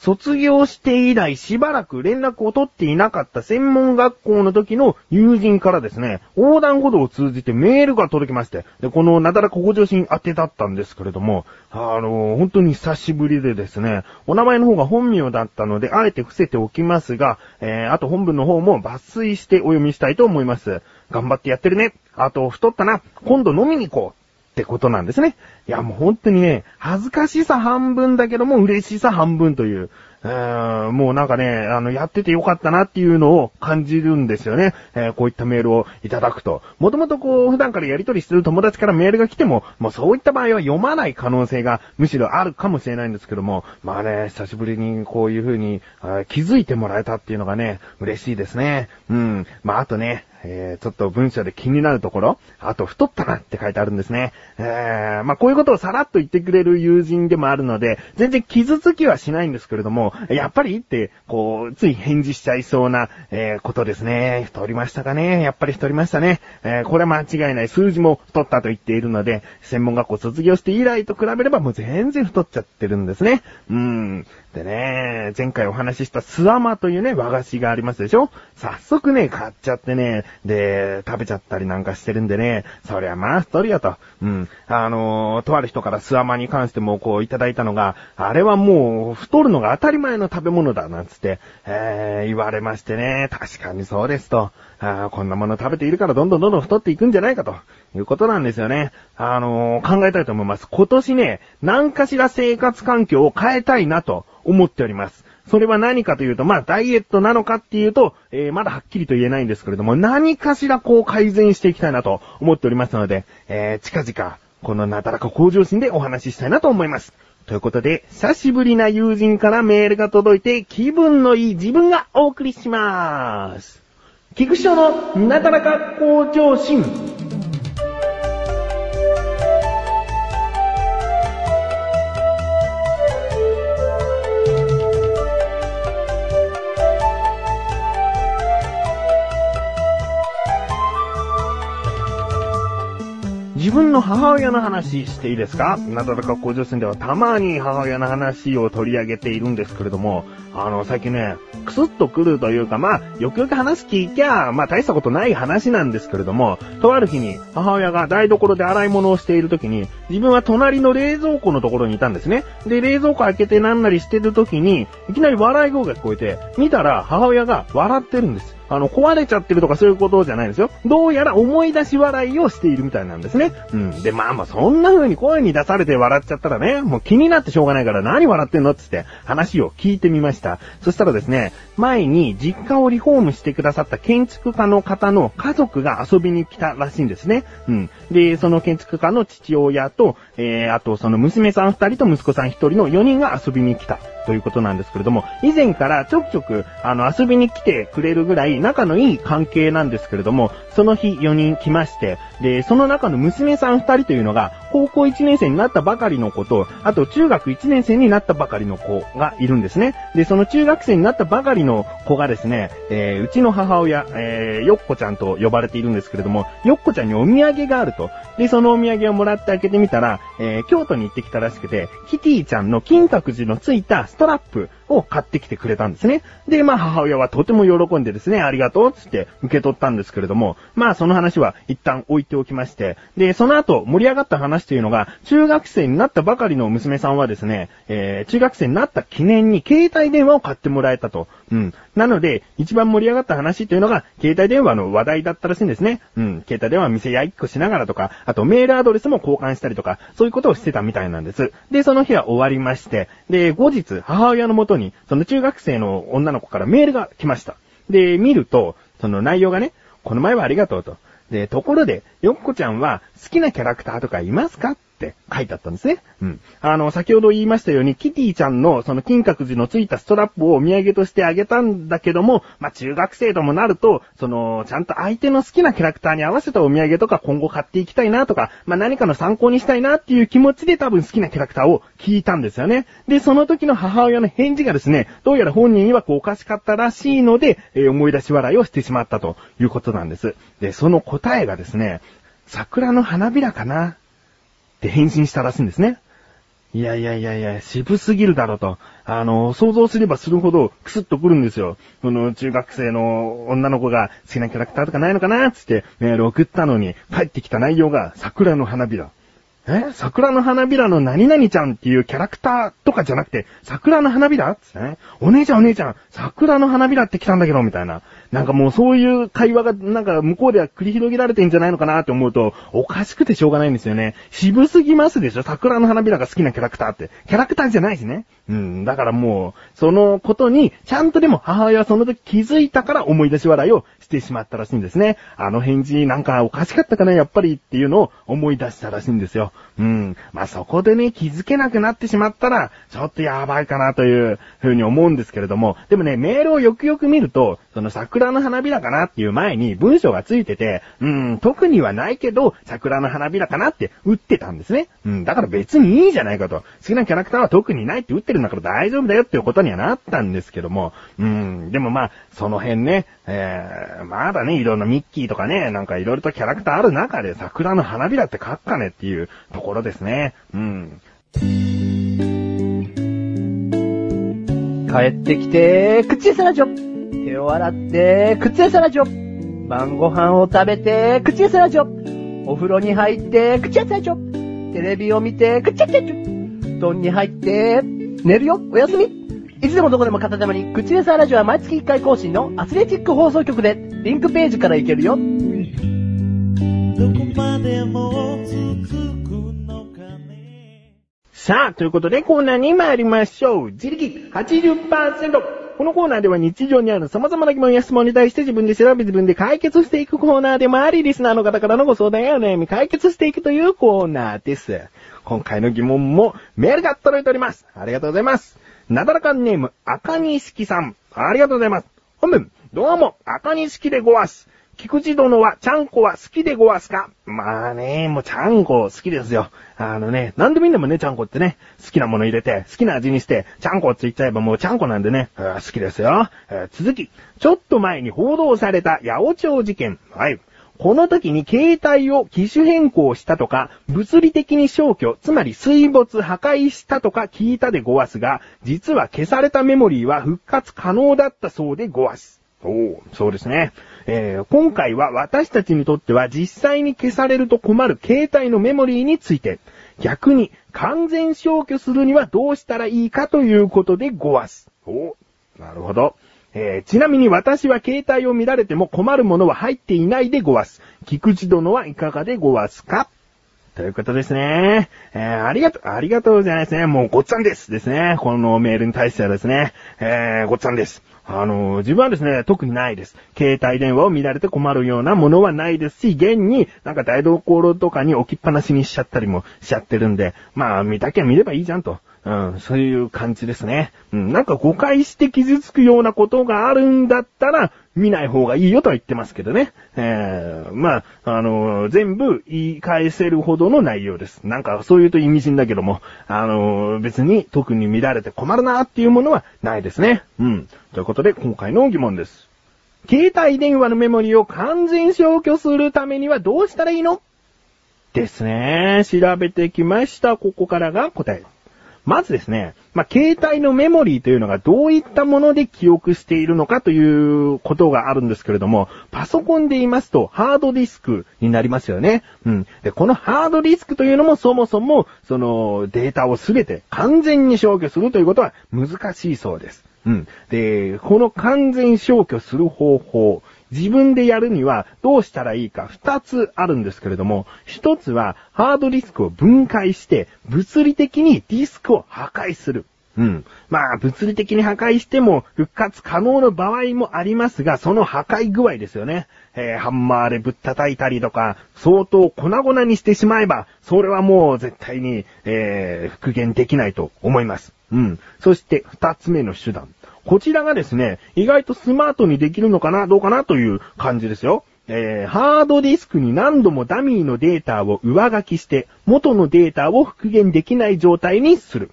卒業して以来しばらく連絡を取っていなかった専門学校の時の友人からですね、横断歩道を通じてメールが届きまして、で、このなだらか向上心宛てだったんですけれども、あの、本当に久しぶりでですね、お名前の方が本名だったので、あえて伏せておきますが、えー、あと本文の方も抜粋してお読みしたいと思います。頑張ってやってるね。あと、太ったな。今度飲みに行こう。ってことなんですね。いや、もう本当にね、恥ずかしさ半分だけども嬉しさ半分という、えー、もうなんかね、あの、やっててよかったなっていうのを感じるんですよね。えー、こういったメールをいただくと。もともとこう、普段からやり取りしてる友達からメールが来ても、もうそういった場合は読まない可能性がむしろあるかもしれないんですけども、まあね、久しぶりにこういう風に気づいてもらえたっていうのがね、嬉しいですね。うん。まああとね、えー、ちょっと文章で気になるところ、あと太ったなって書いてあるんですね。えー、まあ、こういうことをさらっと言ってくれる友人でもあるので、全然傷つきはしないんですけれども、やっぱりって、こう、つい返事しちゃいそうな、えー、ことですね。太りましたかねやっぱり太りましたね。えー、これは間違いない。数字も太ったと言っているので、専門学校卒業して以来と比べればもう全然太っちゃってるんですね。うん。でね、前回お話ししたスワマというね、和菓子がありますでしょ早速ね、買っちゃってね、で、食べちゃったりなんかしてるんでね、そりゃまあ太るよと。うん。あのー、とある人からスワマに関してもこういただいたのが、あれはもう太るのが当たり前の食べ物だなんつって、えー、言われましてね、確かにそうですと。あこんなもの食べているからどんどんどんどん太っていくんじゃないかということなんですよね。あのー、考えたいと思います。今年ね、何かしら生活環境を変えたいなと思っております。それは何かというと、まあ、ダイエットなのかっていうと、えー、まだはっきりと言えないんですけれども、何かしらこう改善していきたいなと思っておりますので、えー、近々、このなだらか向上心でお話ししたいなと思います。ということで、久しぶりな友人からメールが届いて、気分のいい自分がお送りしまーす。菊池のなだらか向上心。自分の母親の話していいですか？なだらか向上心ではたまに母親の話を取り上げているんですけれども、あの、最近ね、クスッと来るというか、まあ、よくよく話聞いきゃ、まあ、大したことない話なんですけれども、とある日に母親が台所で洗い物をしている時に、自分は隣の冷蔵庫のところにいたんですね。で、冷蔵庫開けてなんなりしてる時に、いきなり笑い声が聞こえて、見たら母親が笑ってるんです。あの、壊れちゃってるとかそういうことじゃないんですよ。どうやら思い出し笑いをしているみたいなんですね。うん。で、まあまあ、そんな風に声に出されて笑っちゃったらね、もう気になってしょうがないから何笑ってんのってって話を聞いてみました。そしたらですね、前に実家をリフォームしてくださった建築家の方の家族が遊びに来たらしいんですね。うん。で、その建築家の父親と、えー、あとその娘さん二人と息子さん一人の4人が遊びに来た。ということなんですけれども、以前からちょくちょく、あの、遊びに来てくれるぐらい仲のいい関係なんですけれども、その日4人来まして、で、その中の娘さん2人というのが、高校1年生になったばかりの子と、あと中学1年生になったばかりの子がいるんですね。で、その中学生になったばかりの子がですね、えー、うちの母親、えー、よっこちゃんと呼ばれているんですけれども、よっこちゃんにお土産があると。で、そのお土産をもらって開けてみたら、えー、京都に行ってきたらしくて、キティちゃんの金閣寺のついたストラップ。を買ってきてくれたんですね。で、まあ母親はとても喜んでですね、ありがとうつって受け取ったんですけれども、まあその話は一旦置いておきまして、で、その後盛り上がった話というのが、中学生になったばかりの娘さんはですね、えー、中学生になった記念に携帯電話を買ってもらえたと。うん。なので、一番盛り上がった話というのが、携帯電話の話題だったらしいんですね。うん。携帯電話店や一個しながらとか、あとメールアドレスも交換したりとか、そういうことをしてたみたいなんです。で、その日は終わりまして、で、後日、母親のもとに、にその中学生の女の子からメールが来ました。で、見ると、その内容がね、この前はありがとうと。で、ところで、よっこちゃんは好きなキャラクターとかいますか？っって書いてあったんですね。うん。あの、先ほど言いましたように、キティちゃんのその金閣寺のついたストラップをお土産としてあげたんだけども、まあ、中学生ともなると、その、ちゃんと相手の好きなキャラクターに合わせたお土産とか今後買っていきたいなとか、まあ、何かの参考にしたいなっていう気持ちで多分好きなキャラクターを聞いたんですよね。で、その時の母親の返事がですね、どうやら本人曰くおかしかったらしいので、えー、思い出し笑いをしてしまったということなんです。で、その答えがですね、桜の花びらかなって返信したらしいんですね。いやいやいやいや、渋すぎるだろと。あの、想像すればするほどクスッとくるんですよ。その中学生の女の子が好きなキャラクターとかないのかなつってメール送ったのに、帰ってきた内容が桜の花びら。え？桜の花びらの何々ちゃんっていうキャラクターとかじゃなくて、桜の花びらつってね。お姉ちゃんお姉ちゃん、桜の花びらって来たんだけど、みたいな。なんかもうそういう会話がなんか向こうでは繰り広げられてんじゃないのかなって思うと、おかしくてしょうがないんですよね。渋すぎますでしょ？桜の花びらが好きなキャラクターって。キャラクターじゃないしね。うん、だからもう、そのことに、ちゃんとでも母親はその時気づいたから思い出し笑いをしてしまったらしいんですね。あの返事なんかおかしかったかな、やっぱりっていうのを思い出したらしいんですよ。うん。まあ、そこでね、気づけなくなってしまったら、ちょっとやばいかなというふうに思うんですけれども、でもね、メールをよくよく見ると、その桜桜の花びらかなっていう前に文章がついてて、うん、特にはないけど、桜の花びらかなって打ってたんですね。うん、だから別にいいじゃないかと。好きなキャラクターは特にないって打ってるんだから大丈夫だよっていうことにはなったんですけども、うん、でもまあ、その辺ね、えー、まだね、いろんなミッキーとかね、なんかいろいろとキャラクターある中で桜の花びらって書くかねっていうところですね。うん。帰ってきて、口餌ラジオ。手を洗って、口餌ラジオ。晩ご飯を食べて、口餌ラジオ。お風呂に入って、口餌ラジオ。テレビを見て、口餌ラジオ。布団に入って、寝るよ、おやすみ。いつでもどこでも片手間に、口餌ラジオは毎月1回更新のアスレチック放送局で、リンクページから行けるよ。どこまでも続くのかね。さあ、ということでコーナーに参りましょう。自力80%。このコーナーでは日常にある様々な疑問や質問に対して自分で調べ自分で解決していくコーナーでもあり、リスナーの方からのご相談やお悩み解決していくというコーナーです。今回の疑問もメールが届いております。ありがとうございます。なだらかんネーム、赤錦さん。ありがとうございます。本文、どうも、赤錦でごわす。菊池殿は、ちゃんこは好きでごわすか？まあね、もうちゃんこ好きですよ。あのね、なんでもいいんだもんね、ちゃんこってね。好きなもの入れて、好きな味にして、ちゃんこって言っちゃえばもうちゃんこなんでね、好きですよ。続き、ちょっと前に報道された八百長事件。はい。この時に携帯を機種変更したとか、物理的に消去、つまり水没破壊したとか聞いたでごわすが、実は消されたメモリーは復活可能だったそうでごわす。おお、そうですね。えー、今回は私たちにとっては実際に消されると困る携帯のメモリーについて、逆に完全消去するにはどうしたらいいかということでごわす。おなるほど。えー、ちなみに私は携帯を見られても困るものは入っていないでごわす。菊池殿はいかがでごわすか？ということですね。えー、ありがとう、ありがとうじゃないですね。もうごっつぁんですですね。このメールに対してはですね。えー、ごっつぁんです。あの、自分はですね、特にないです。携帯電話を見られて困るようなものはないですし、現になんか台所とかに置きっぱなしにしちゃったりもしちゃってるんで、まあ見たきゃ見ればいいじゃんと。うん、そういう感じですね。うん、なんか誤解して傷つくようなことがあるんだったら、見ない方がいいよとは言ってますけどね。えー、まあ、あのー、全部言い返せるほどの内容です。なんかそう言うと意味深だけども、あのー、別に特に見られて困るなっていうものはないですね。うん。ということで、今回の疑問です。携帯電話のメモリを完全消去するためにはどうしたらいいの？ですね。調べてきました。ここからが答え。まずですね、まあ、携帯のメモリーというのがどういったもので記憶しているのかということがあるんですけれども、パソコンで言いますとハードディスクになりますよね。うん。で、このハードディスクというのもそもそも、そのデータをすべて完全に消去するということは難しいそうです。うん。で、この完全消去する方法、自分でやるにはどうしたらいいか二つあるんですけれども、一つはハードディスクを分解して物理的にディスクを破壊する。うん。まあ、物理的に破壊しても復活可能な場合もありますが、その破壊具合ですよね。えー、ハンマーでぶったたいたりとか、相当粉々にしてしまえば、それはもう絶対に、えー、復元できないと思います。うん。そして二つ目の手段。こちらがですね、意外とスマートにできるのかな、どうかなという感じですよ。えー、ハードディスクに何度もダミーのデータを上書きして、元のデータを復元できない状態にする。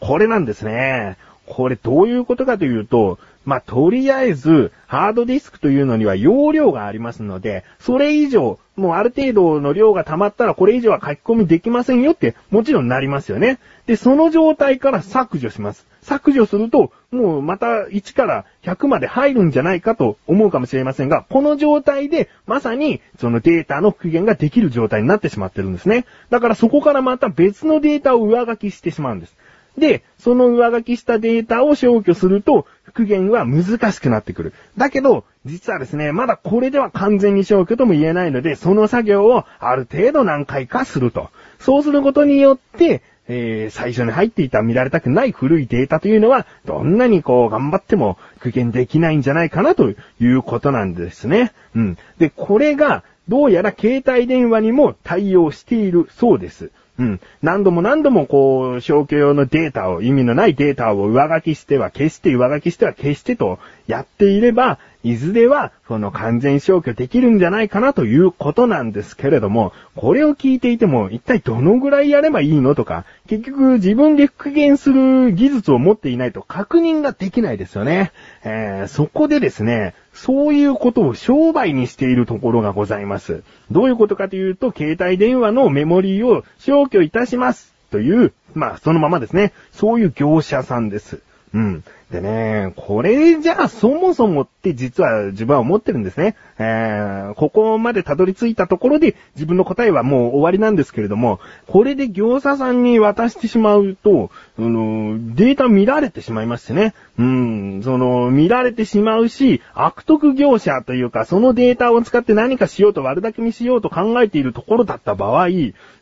これなんですね。これどういうことかというと、まあ、とりあえず、ハードディスクというのには容量がありますので、それ以上、もうある程度の量が溜まったらこれ以上は書き込みできませんよってもちろんなりますよね。で、その状態から削除します。削除すると、もうまた1から100まで入るんじゃないかと思うかもしれませんが、この状態でまさにそのデータの復元ができる状態になってしまってるんですね。だからそこからまた別のデータを上書きしてしまうんです。で、その上書きしたデータを消去すると、復元は難しくなってくる。だけど、実はですね、まだこれでは完全に消去とも言えないので、その作業をある程度何回かすると。そうすることによって、えー、最初に入っていた見られたくない古いデータというのは、どんなにこう頑張っても復元できないんじゃないかなということなんですね。うん。で、これが、どうやら携帯電話にも対応しているそうです。うん。何度も何度もこう、消去用のデータを、意味のないデータを上書きしては消して、上書きしては消してとやっていれば、いずれは、その完全消去できるんじゃないかなということなんですけれども、これを聞いていても、一体どのぐらいやればいいのとか、結局自分で復元する技術を持っていないと確認ができないですよね。えー、そこでですね、そういうことを商売にしているところがございます。どういうことかというと、携帯電話のメモリーを消去いたします。という、まあ、そのままですね。そういう業者さんです。うん。でね、これじゃあそもそもって実は自分は思ってるんですね。えー、ここまでたどり着いたところで自分の答えはもう終わりなんですけれども、これで業者さんに渡してしまうと、あの、データ見られてしまいましてね。うん、その、見られてしまうし、悪徳業者というか、そのデータを使って何かしようと悪だけにしようと考えているところだった場合、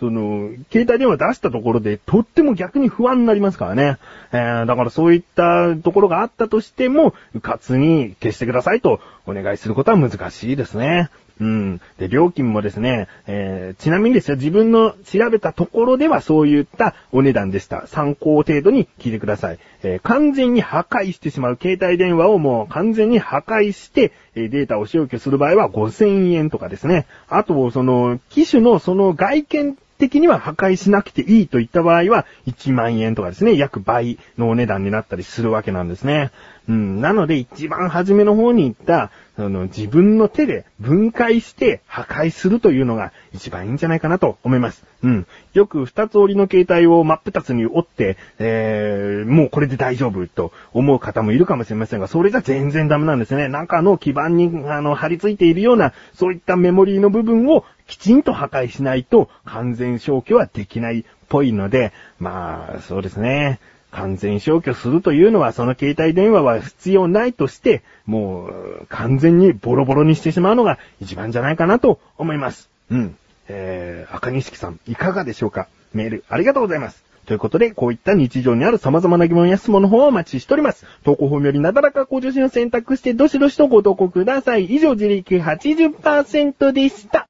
その、携帯電話出したところで、とっても逆に不安になりますからね。えー、だからそういったところがあったとしても、うかつに消してくださいとお願いすることは難しいですね。うん。で、料金もですね、えー、ちなみにですよ、自分の調べたところではそういったお値段でした。参考程度に聞いてください。えー、完全に破壊してしまう携帯電話をもう完全に破壊して、えー、データを消去する場合は5000円とかですね。あと、その、機種のその外見的には破壊しなくていいといった場合は、1万円とかですね、約倍のお値段になったりするわけなんですね。うん、なので一番初めの方に言った、あの、自分の手で分解して破壊するというのが一番いいんじゃないかなと思います。うん。よく二つ折りの携帯を真っ二つに折って、えー、もうこれで大丈夫と思う方もいるかもしれませんが、それじゃ全然ダメなんですね。中の基板に、あの、貼り付いているような、そういったメモリーの部分をきちんと破壊しないと完全消去はできないっぽいので、まあ、そうですね。完全消去するというのは、その携帯電話は必要ないとして、もう、完全にボロボロにしてしまうのが一番じゃないかなと思います。うん。えー、赤錦さん、いかがでしょうか？メール、ありがとうございます。ということで、こういった日常にある様々な疑問や質問の方をお待ちしております。投稿フォームよりなだらか向上心を選択して、どしどしとご投稿ください。以上、自力80%でした。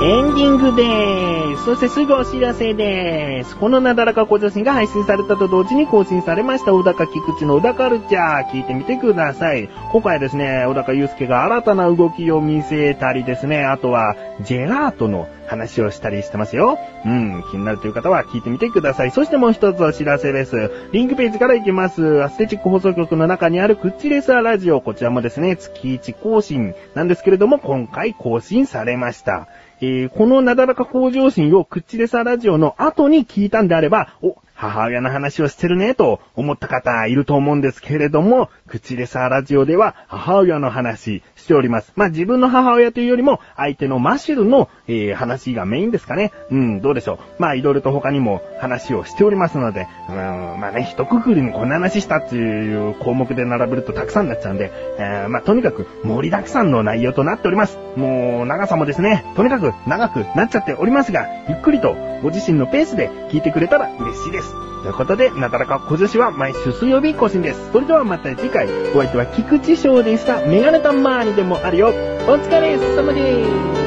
エンディングでーす。そしてすぐお知らせでーす。このなだらか向上心が配信されたと同時に更新されました、小高菊池の小高ルチャー、聞いてみてください。今回ですね、小高祐介が新たな動きを見せたりですね、あとは、ジェラートの話をしたりしてますよ。うん、気になるという方は聞いてみてください。そしてもう一つお知らせです。リンクページから行きます。アステチック放送局の中にあるクッチレスララジオ、こちらもですね、月1更新なんですけれども、今回更新されました。えー、このなだらか向上心を口でさラジオの後に聞いたんであれば、お、母親の話をしてるねと思った方いると思うんですけれども、口レサーラジオでは母親の話しております。まあ、自分の母親というよりも相手のマシルの、えー、話がメインですかね。うん、どうでしょう。まあ、いろいろと他にも話をしておりますので、うん、まあね、一括りにこんな話したっていう項目で並べるとたくさんになっちゃうんで、えー、まあ、とにかく盛りだくさんの内容となっております。もう、長さもですね、とにかく長くなっちゃっておりますが、ゆっくりとご自身のペースで聞いてくれたら嬉しいです。ということで、なだらか小女子は毎週水曜日更新です。それではまた次回、お相手は菊池翔でした。メガネたまーにでもあるよ。お疲れ様です。